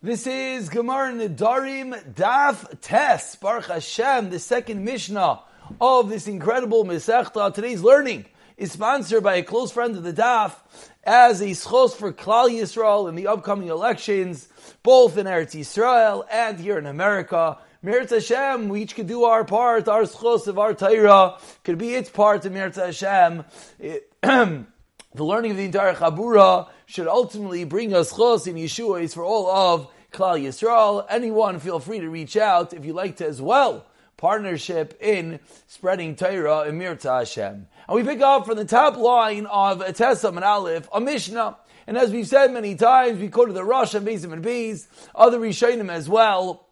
This is Gemara Nidarim Daf Tes Baruch Hashem, the second Mishnah of this incredible Masechta. Today's learning is sponsored by a close friend of the Daf as a schos for Klal Yisrael in the upcoming elections, both in Eretz Yisrael and here in America. Meretz Hashem, we each could do our part, our schos of our Torah could be its part in Meretz Hashem. It, the learning of the entire Chabura should ultimately bring us chos in Yeshua is for all of Klal Yisrael. Anyone feel free to reach out if you like to as well. Partnership in spreading Torah in Mirta Hashem. And we pick up from the top line of Tesam and Aleph, a Mishnah. And as we've said many times, we to the Rosh and Bezim and Bees, other Rishonim as well,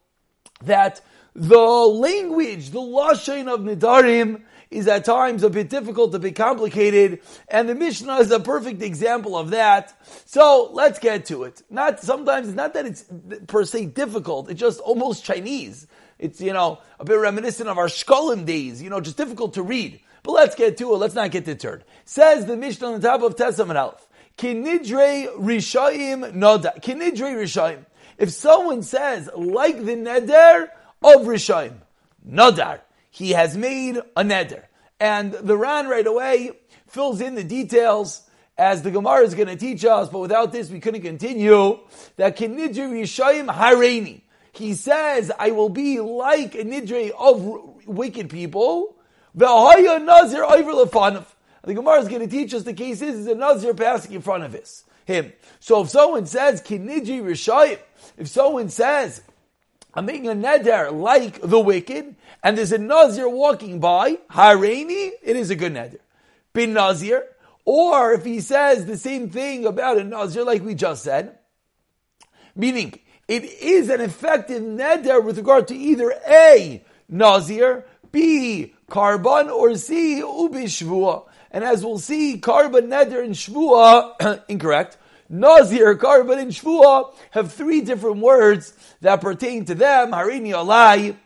that the language, the Lashon of Nidarim, is at times a bit difficult, a bit complicated, and the Mishnah is a perfect example of that. So let's get to it. Not sometimes it's not that it's per se difficult; it's just almost Chinese. It's you know a bit reminiscent of our Shkolim days. You know, just difficult to read. But let's get to it. Let's not get deterred. Says the Mishnah on the top of Tesam and Aleph. Kinidre Rishayim Noda. Kinidre Rishayim. If someone says like the Neder of Rishayim, Nodar he has made a neder. And the Ran right away fills in the details as the Gemara is going to teach us, but without this we couldn't continue, that Kinidri Yishayim Hareini. He says, I will be like a nidre of wicked people. Nazir The Gemara is going to teach us the case is, is a Nazir passing in front of his, him. So if someone says, Kinidri Rishayim, if someone says, I'm making a neder like the wicked, and there's a nazir walking by, hareini, it is a good neder. Bin nazir, or if he says the same thing about a nazir like we just said, meaning it is an effective neder with regard to either A, nazir, B, korban, or C, ubi shvua. And as we'll see, korban, neder, and shvua, incorrect, Nazir, Korban, and Shvua have three different words that pertain to them, Harini Alai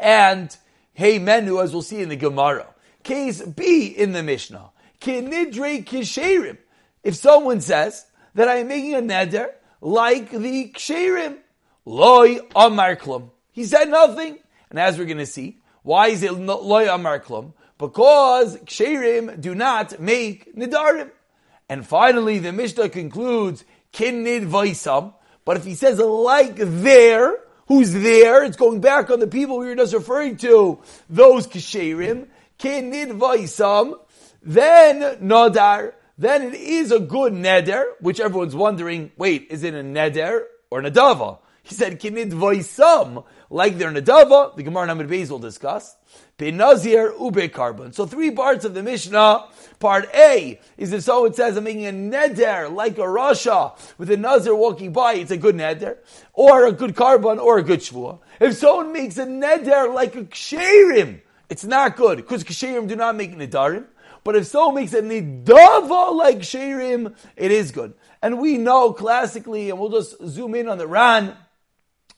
and Hey Menu, as we'll see in the Gemara. Case B in the Mishnah. Kinidre Kisherim. If someone says that I am making a neder like the Ksherim, Loi Amar Klum. He said nothing. And as we're going to see, why is it Loi Amar Klum? Because Ksherim do not make Nidarim. And finally, the Mishnah concludes, Kinnid Vaisam. But if he says like there, who's there? It's going back on the people we were just referring to, those Kisherim. Kinnid Vaisam. Then Nadar. Then it is a good neder, which everyone's wondering, wait, is it a neder or nadava? He said, Kinid Vaisam. Like their nadava, the Gemara Namid Beis will discuss. Benazir ube korban. So three parts of the Mishnah. Part A is if someone says I'm making a neder like a rasha with a nazir walking by, it's a good neder, or a good korban, or a good shvua. If someone makes a neder like a ksherim, it's not good because ksherim do not make nedarim. But if someone makes a nidava like ksherim, it is good. And we know classically, and we'll just zoom in on the Ran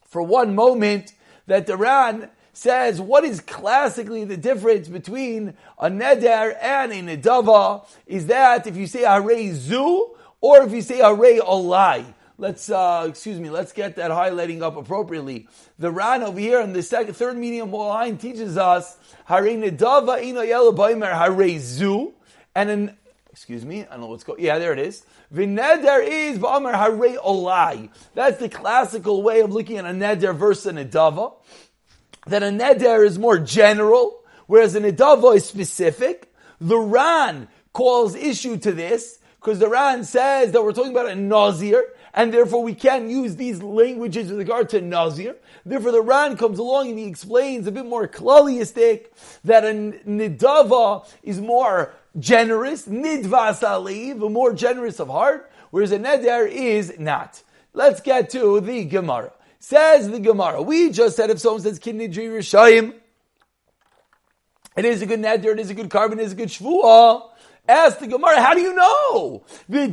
for one moment, that the Ran says what is classically the difference between a neder and a nedava is that if you say hare zu or if you say hare olai. Let's uh, excuse me. Let's get that highlighting up appropriately. The Ran over here in the second, third medium line teaches us hare nedava ino yelabaimer hare zu, and an excuse me, I don't know what's going. Yeah, there it is. V'neder is ba'amar hare olai. That's the classical way of looking at a neder versus a nedava that a neder is more general, whereas a nedava is specific. The Ran calls issue to this because the Ran says that we're talking about a nazir, and therefore we can't use these languages with regard to nazir. Therefore, the Ran comes along and he explains a bit more klaliistic that a nidava is more generous, nidvas aliv, more generous of heart, whereas a neder is not. Let's get to the Gemara. Says the Gemara. We just said if someone says Kinidri Rishayim, it is a good neder, it is a good korban, it is a good shvuah. Ask the Gemara, how do you know? Maybe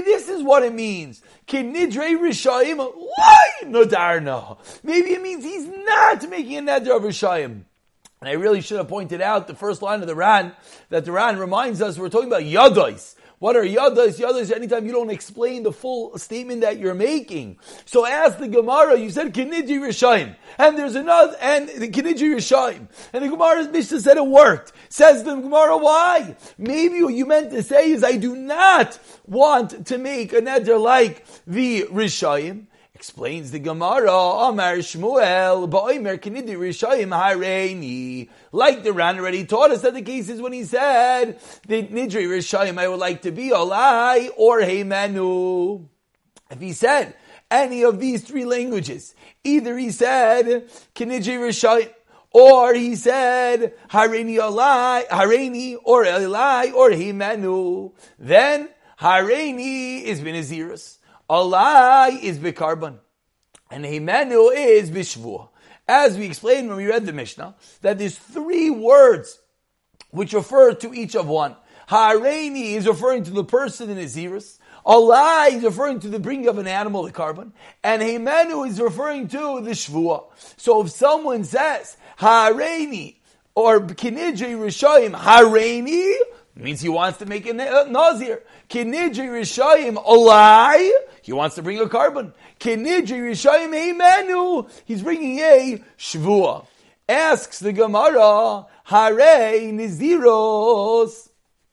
this is what it means. Kinidre Rishayim, why nodarna? Maybe it means he's not making a neder of Rishayim. And I really should have pointed out the first line of the Ran, that the Ran reminds us we're talking about Yadois. What are yadas? Yadas anytime you don't explain the full statement that you're making. So ask the Gemara, you said Kiniji Rishayim. And there's another, and the Kiniji Rishayim. And the Gemara's Mishnah said it worked. Says the Gemara, why? Maybe what you meant to say is I do not want to make a neder like the Rishayim. Explains the Gemara, Amar Shmuel, Ba'omer Kinidi Rishayim Hareini. Like the Ran already taught us that the case is when he said, the Nidri Rishayim, I would like to be Olai or Heimenu. If he said any of these three languages, either he said Kinidri Rishayim, or he said Hareini Olai, Hareini or Elai or Heimenu, then Hareini is Benazirus. Alai is Bikarbon. And Himenu is Bishvua. As we explained when we read the Mishnah, that there's three words which refer to each of one. Hareini is referring to the person in Aziris. Allah is referring to the bringing of an animal, the korban. And Himenu is referring to the Shvua. So if someone says, Hareini, or Kinidri Rishayim, Hareini, means he wants to make a nazir. Kinidri Rishayim, Olai, he wants to bring a korban. Kinidri Rishayim Eimenu. He's bringing a shvua. Asks the Gemara, Hare Niziros.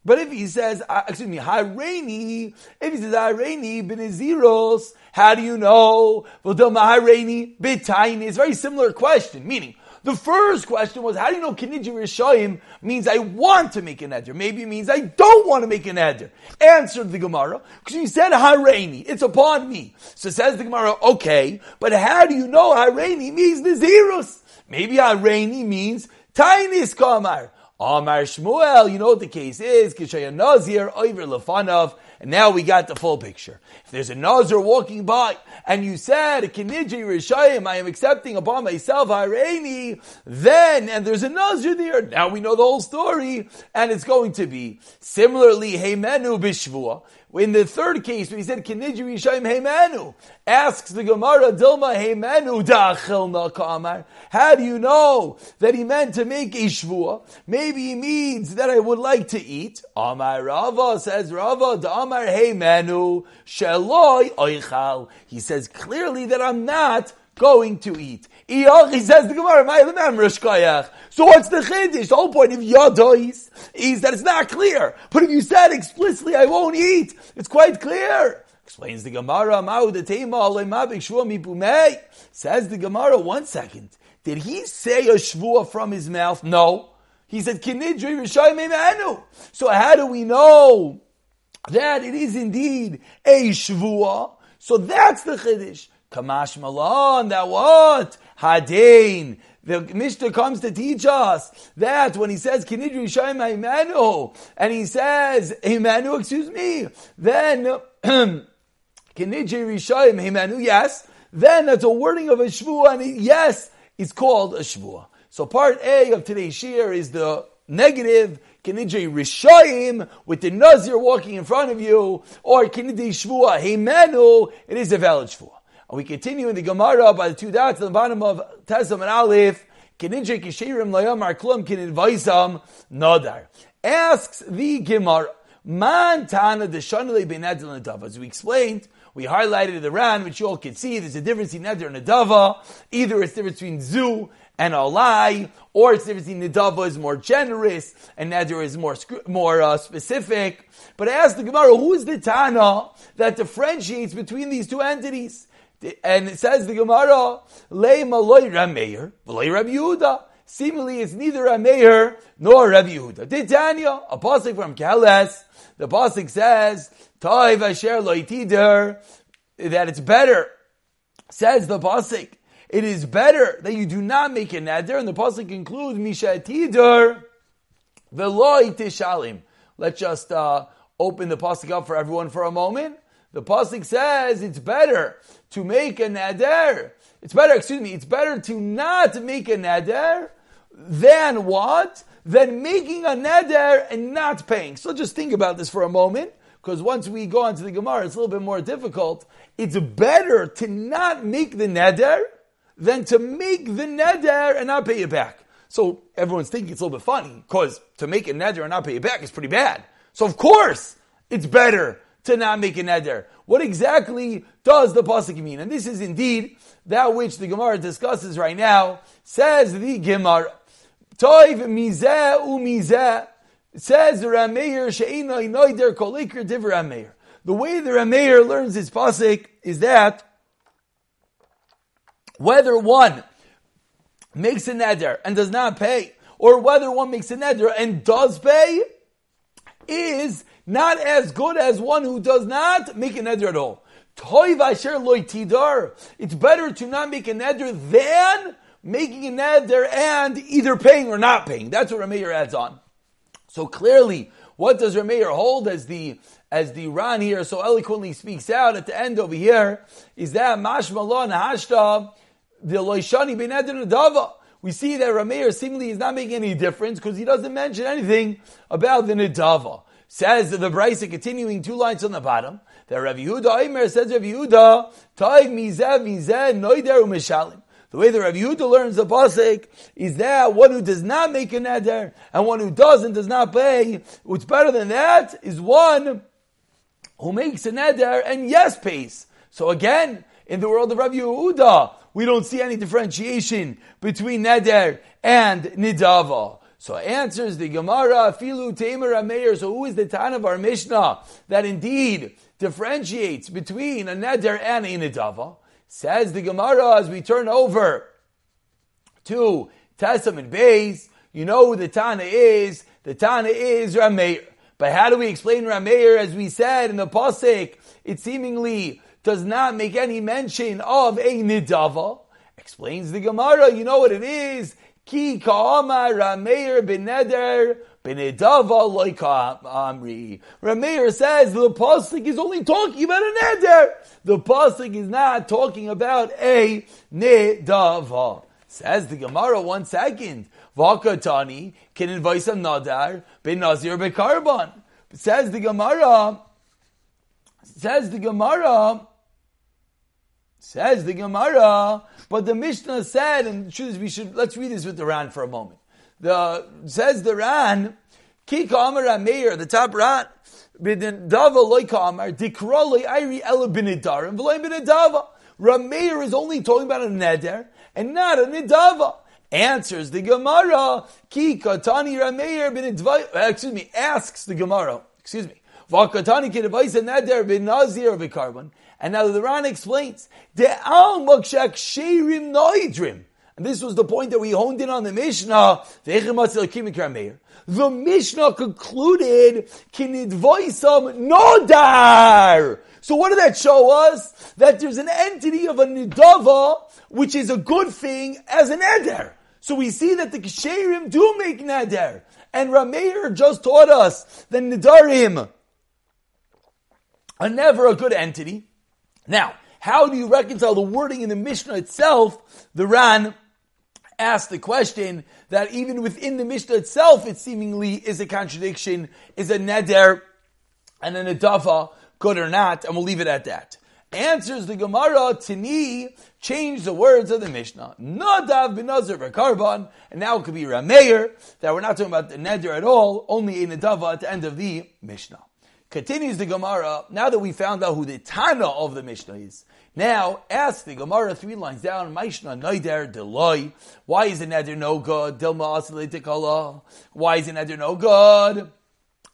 But if he says, uh, excuse me, Hareini, if he says Hareini beniziros, how do you know? Hareini bitaini. It's a very similar question, meaning the first question was, how do you know Kiniji Rishayim means I want to make an eder? Maybe it means I don't want to make an eder. Answered the Gemara, because you said Hareini, it's upon me. So says the Gemara, okay, but how do you know Hareini means zeros? Maybe Hareini means Tainis Kamar. Amar Shmuel, you know what the case is, Kishaya Nazir, Iver Lefanov, and now we got the full picture. If there's a Nazir walking by, and you said, Kiniji Rishayim, I am accepting upon myself Hareini, then, and there's a Nazir there, now we know the whole story, and it's going to be, similarly, Heimenu Bishvua, in the third case, when he said, Kiniji Rishayim Heimenu, asks the Gemara, Dilma Heimenu Dachil Kamar. How do you know that he meant to make a Shvua? Maybe he means that I would like to eat. Amar Rava says, Rava, Amar Heimenu, Sheloi Oichal. He says clearly that I'm not going to eat. He says the Gemara, So what's the chiddush? The whole point of yadois is that it's not clear. But if you said explicitly, I won't eat, it's quite clear. Explains the Gemara, Says the Gemara, one second. Did he say a shvua from his mouth? No. He said, So how do we know that it is indeed a shvua? So that's the chiddush. Kamash Malon, that what? Hadain. The Mishnah comes to teach us that when he says Kinidri Shaim Imanu, and he says Imanu, excuse me, then Kinidri Rishayim Imanu, yes, then that's a wording of a shvua, and yes, it's called a shvua. So part A of today's shir is the negative Kinidri Rishayim with the Nazir walking in front of you, or Kinidri Shvua Himenu, it is a valid shvua. And we continue in the Gemara by the two dots at the bottom of Tesam and Aleph. Kinidre kishirim layamar klum kinidvaisam nadar. Asks the Gemara, Man tana deshanale benadil nadava. As we explained, we highlighted the Ran, which you all can see. There's a difference in neder and nadava. Either it's the difference between zu and alai, or it's difference between nadava is more generous and neder is more more uh, specific. But I ask the Gemara, who is the Tana that differentiates between these two entities? And it says the Gemara, Leima loy Rameir, loy Rabbi Yehuda. Seemingly, it's neither Rameir nor Rabbi Yehuda. Titania, a pasuk from Kales, the pasuk says, Toiv asher loy tider, that it's better. Says the pasuk, it is better that you do not make a neder, and the pasuk concludes, Misha tider, veloy tishalim. Let's just uh, open the pasuk up for everyone for a moment. The pasuk says it's better to make a neder. It's better, excuse me, it's better to not make a neder than what? Than making a neder and not paying. So just think about this for a moment, because once we go on to the Gemara, it's a little bit more difficult. It's better to not make the neder than to make the neder and not pay it back. So everyone's thinking it's a little bit funny, because to make a neder and not pay it back is pretty bad. So of course, it's better to not make a neder. What exactly does the pasuk mean? And this is indeed that which the Gemara discusses right now. Says the Gemara, Toiv mizeh umizeh. Says the Rameir she'ina inoider kolikr div Rameir. The way the Rameir learns his pasuk is that whether one makes a neder and does not pay, or whether one makes a neder and does pay, is not as good as one who does not make a neder at all. It's better to not make a neder than making a neder and either paying or not paying. That's what Rameir adds on. So clearly, what does Rameir hold as the as the Ran here so eloquently speaks out at the end over here is that mashmalon hashta the loishani ben neder we see that Rameir seemingly is not making any difference because he doesn't mention anything about the Nidava. Says the Braisa, continuing two lines on the bottom, that Rav Yehuda Aimer says Rav Yehuda, Taig mizeh u'mishalim. The way the Rav Yehuda learns the pasuk is that one who does not make a neder and one who doesn't does not pay. What's better than that is one who makes a neder and yes pays. So again, in the world of Rav Yehuda, we don't see any differentiation between neder and nidava. So answers the Gemara, Filu Tamer Ameir. So who is the Tan of our Mishnah that indeed differentiates between a neder and a nidava? Says the Gemara as we turn over to Testament base. You know who the Tana is. The Tana is Rameir. But how do we explain Rameir? As we said in the Pasuk, it seemingly does not make any mention of a nidava. Explains the Gemara, you know what it is? Ki ka'amar Rameir beneder benedava loika amri. Rameir says the pasuk is only talking about a neder. The pasuk is not talking about a nedava. Says the Gemara. One second. Vakatani can invite some nadar ben nazir. Says the Gemara. Says the Gemara. Says the Gemara, but the Mishnah said, and we should let's read this with the Ran for a moment. The says the Ran, Ki Kamar Meir, the top Ran, dava loy kamar dikra loy ayri ela binidar and v'loy binidava. Rameir is only talking about a neder and not a nidava. Answers the Gemara, Ki katani Rameir binidva. Excuse me. Asks the Gemara. Excuse me. Vakatani kedavais a neder bin nazir b'karban. And now the Ran explains. And this was the point that we honed in on the Mishnah. The Mishnah concluded, nodar. So what did that show us? That there's an entity of a nidava, which is a good thing as an eder. So we see that the ksherim do make neder. And Rameir just taught us that nidarim are never a good entity. Now, how do you reconcile the wording in the Mishnah itself? The Ran asked the question that even within the Mishnah itself, it seemingly is a contradiction, is a neder and an nedava, good or not, and we'll leave it at that. Answers the Gemara, Tini, change the words of the Mishnah. Nadav b'nazir v'karban, and now it could be Rameir, that we're not talking about the neder at all, only a nedava at the end of the Mishnah. Continues the Gemara, now that we found out who the Tana of the Mishnah is, now ask the Gemara three lines down, Mishnah Neider Deloy, why is the Neder no good? Dilma Asalitikala, why is the Neder no good?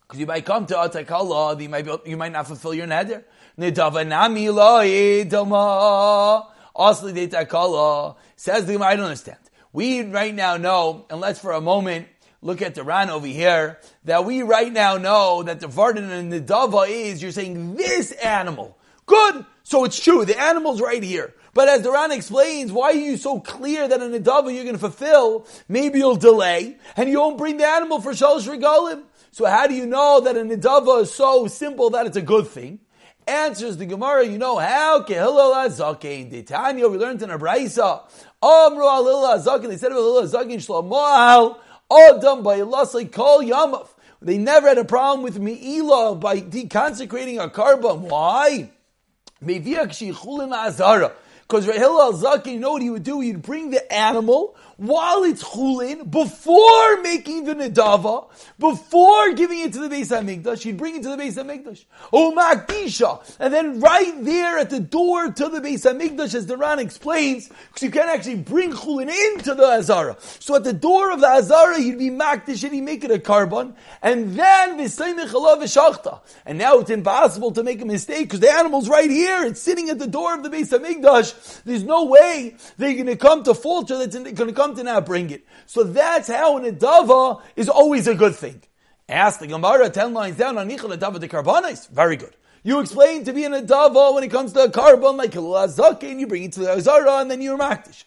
Because you might come to Atakala, you might, you might not fulfill your Neder. Nidava Nami Loi Dilma Asalitikala, says the Gemara, I don't understand. We right now know, and let's for a moment look at the Ran over here, that we right now know that the Vardan and the Dava is, you're saying this animal. Good! So it's true, the animal's right here. But as the Ran explains, why are you so clear that in a Dava you're going to fulfill? Maybe you'll delay, and you won't bring the animal for Shalosh Regalim. So how do you know that a Nidava is so simple that it's a good thing? Answers the Gemara, you know how? Kehilal Azakin. The Tanya, we learned in a Braisa. Amru Hillel HaZaken. They said about Alil Azakin Shlomo Adam by Elasai Kol Yamav. They never had a problem with Me'ilah by deconsecrating a korban. Why? Because Because Hillel Zaki, you know what he would do? He'd bring the animal while it's chulin, before making the nedava, before giving it to the Beis Hamikdash, he'd bring it to the Beis Hamikdash. Makdisha. And then right there at the door to the Beis Hamikdash, as the Ran explains, because you can't actually bring chulin into the Azara. So at the door of the Azara, he'd be Makdish and he'd make it a korban, and then v'shachta. And now it's impossible to make a mistake because the animal's right here. It's sitting at the door of the Beis Hamikdash. There's no way they're going to come to falter that's going to come to not bring it. So that's how an adava is always a good thing. Ask the Gemara ten lines down on Nichel Adava de Karbanis. Very good. You explain to be an adava when it comes to a korban like a lazake, and you bring it to the Azara and then you're makdish.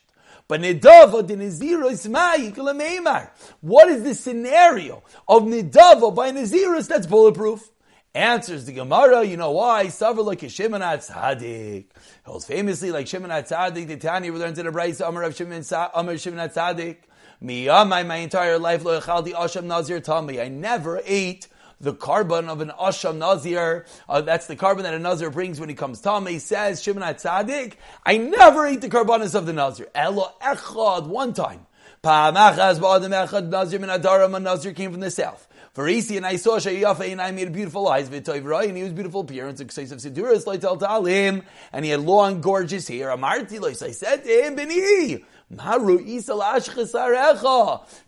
But nidava de Naziris ma What is the scenario of nidava by Naziris that's bulletproof? Answers the Gemara, you know why? Suffer like Shimon. Holds famously like Shimon Tzaddik. The Tanya learns in a Braisa, Amar of Shimon, Amar Shimon Tzaddik. Me, my, my entire life, lo echaldi asham nazir tami. I never ate the korban of an asham nazir. Uh, that's the korban that a nazir brings when he comes tami. Says Shimon Tzaddik. I never ate the korbanos of the nazir. Elo echad one time. Pa'amachaz ba'adam echad nazir min adaram. A nazir came from the south. For Isi and I saw Shayafa and I made beautiful eyes, Vitoivrai, and he was beautiful appearance, of Siduras, tell him, and he had long, gorgeous hair. Amarti, like I said to him, Beni, Maru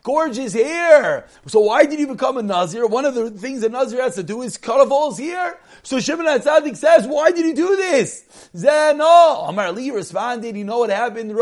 Gorgeous hair. So why did you become a Nazir? One of the things a Nazir has to do is cut off all his hair. So Shimon HaTzadik says, why did you do this? Zeno. Amar Ali responded, you know what happened?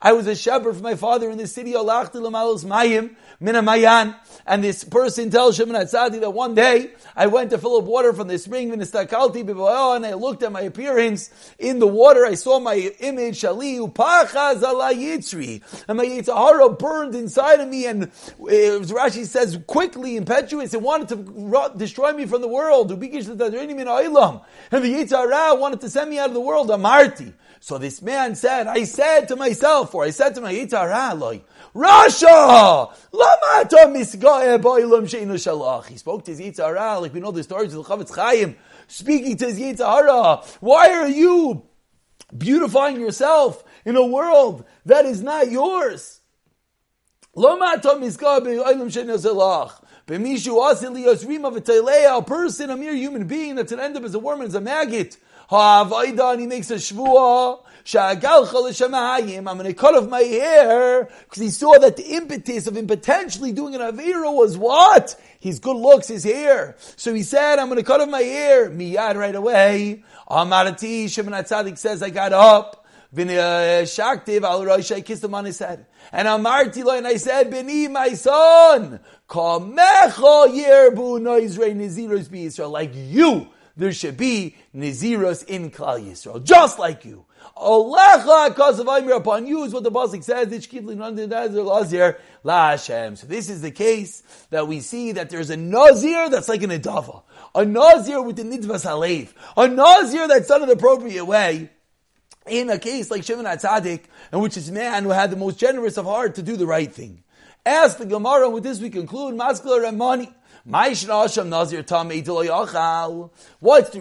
I was a shepherd for my father in the city, Alachti Lamalos Mayim, Minamayan. And this person tells Shimon HaTzadik that one day I went to fill up water from the spring, Ministakalti and I looked at my appearance in the water. I saw my image, Shali Upachaz ala Yitzri. And my Yitzhara burned inside of me and uh, Rashi says quickly, impetuous, it wanted to destroy me from the world. And the Yitzhara wanted to send me out of the world. Amarti. So this man said, I said to myself, or I said to my Yitzhara, Rasha! Lamata misgae shalach. He spoke to his Yitzhara, like we know the stories of the Chofetz Chaim, speaking to his Yitzhara. Why are you beautifying yourself in a world that is not yours? Lamata misgae boilam sheinu shalach. Liyos rima v'teilea, a person, a mere human being that's an end up as a worm and as a maggot. And he makes a shvuah. I'm going to cut off my hair because he saw that the impetus of him potentially doing an avira was what? His good looks, his hair. So he said, I'm going to cut off my hair. Miyad right away. Amarati, Shimon HaTzadik says, I got up. Uh, Shaktiv al Rosh, I kissed him on his head. And Amarti lo, and I said, Beni, my son, Kamecha yerbu noizrei niziros be Israel. Like you, there should be niziros in Klal Yisrael. Just like you. Olecha kasavayim upon you is what the pasuk says. So this is the case that we see that there's a nazir that's like an adava, a nazir with the nidvas halev, a nazir that's done in the appropriate way. In a case like Shimon HaTzadik, in which is man who had the most generous of heart to do the right thing. Ask the Gemara, with this we conclude, Maskler and money. What's the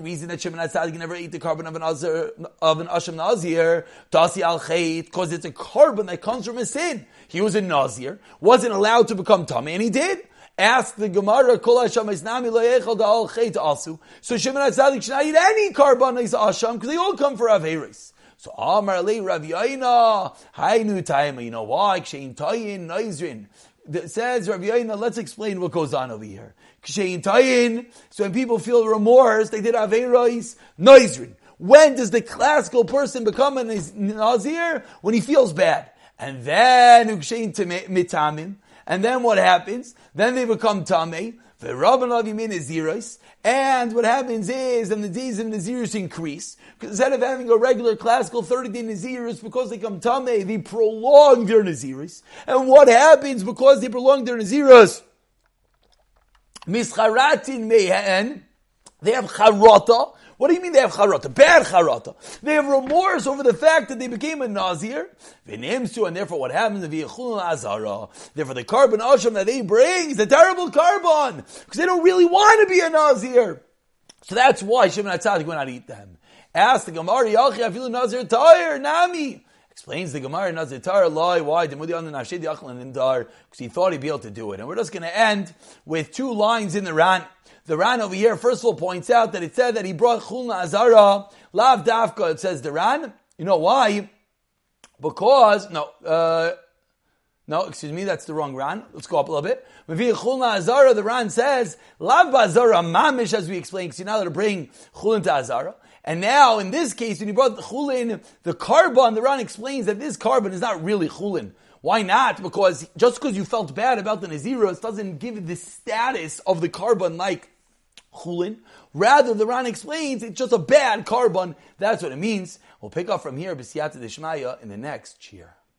reason that Shimon HaTzadik never ate the korban of an Azir, of an Asham Nazir? Dasi al because it's a korban that comes from a sin. He was a Nazir, wasn't allowed to become Tami, and he did. Ask the Gemara, Kol Hashem is nami lo yechol al chet asu. So Shimon HaTzadik should not eat any korban is Asham, because they all come for Averis. So Amar Le Rav Yaina, Hainu Taima, you know why? Kshein Tayin Noizrin says Rabbi Yaina, let's explain what goes on over here. So when people feel remorse, they did Averais, Noizrin. When does the classical person become a Nazir? When he feels bad. And then mitamim. And then what happens? Then they become Tameh. And what happens is, and the days of Naziris increase, because instead of having a regular classical 30 day Naziris, because they come Tameh, they prolong their Naziris. And what happens because they prolong their Naziris? Mischaratin mehen, they have charata, what do you mean they have charata? Bad charata. They have remorse over the fact that they became a nazir. And therefore what happens? Therefore the korban asham that they bring is a terrible korban Because they don't really want to be a nazir. So that's why Shimon HaTzadik went out to eat them. Ask the Gemara, Yachi Afilu Nazir Tire, Nami. Explains the Gemara Nazir Tire, lie, why? Demudi on the Nashid and Dar, because he thought he'd be able to do it. And we're just going to end with two lines in the Ran. The Ran over here, first of all, points out that it said that he brought Chulna Azara, Lav Dafka, it says the Ran. You know why? Because, no, uh, no, excuse me, that's the wrong Ran. Let's go up a little bit. Chulna Azara, the Ran says, Lav Azara Mamish, as we explained, because you're not allowed to bring Chulin to Azara. And now, in this case, when you brought the chulin, the korban, the Ran explains that this korban is not really chulin. Why not? Because just because you felt bad about the Naziros doesn't give it the status of the korban like chulin. Rather, the Ran explains it's just a bad korban. That's what it means. We'll pick up from here, B'siyata Dishmaya, in the next cheer.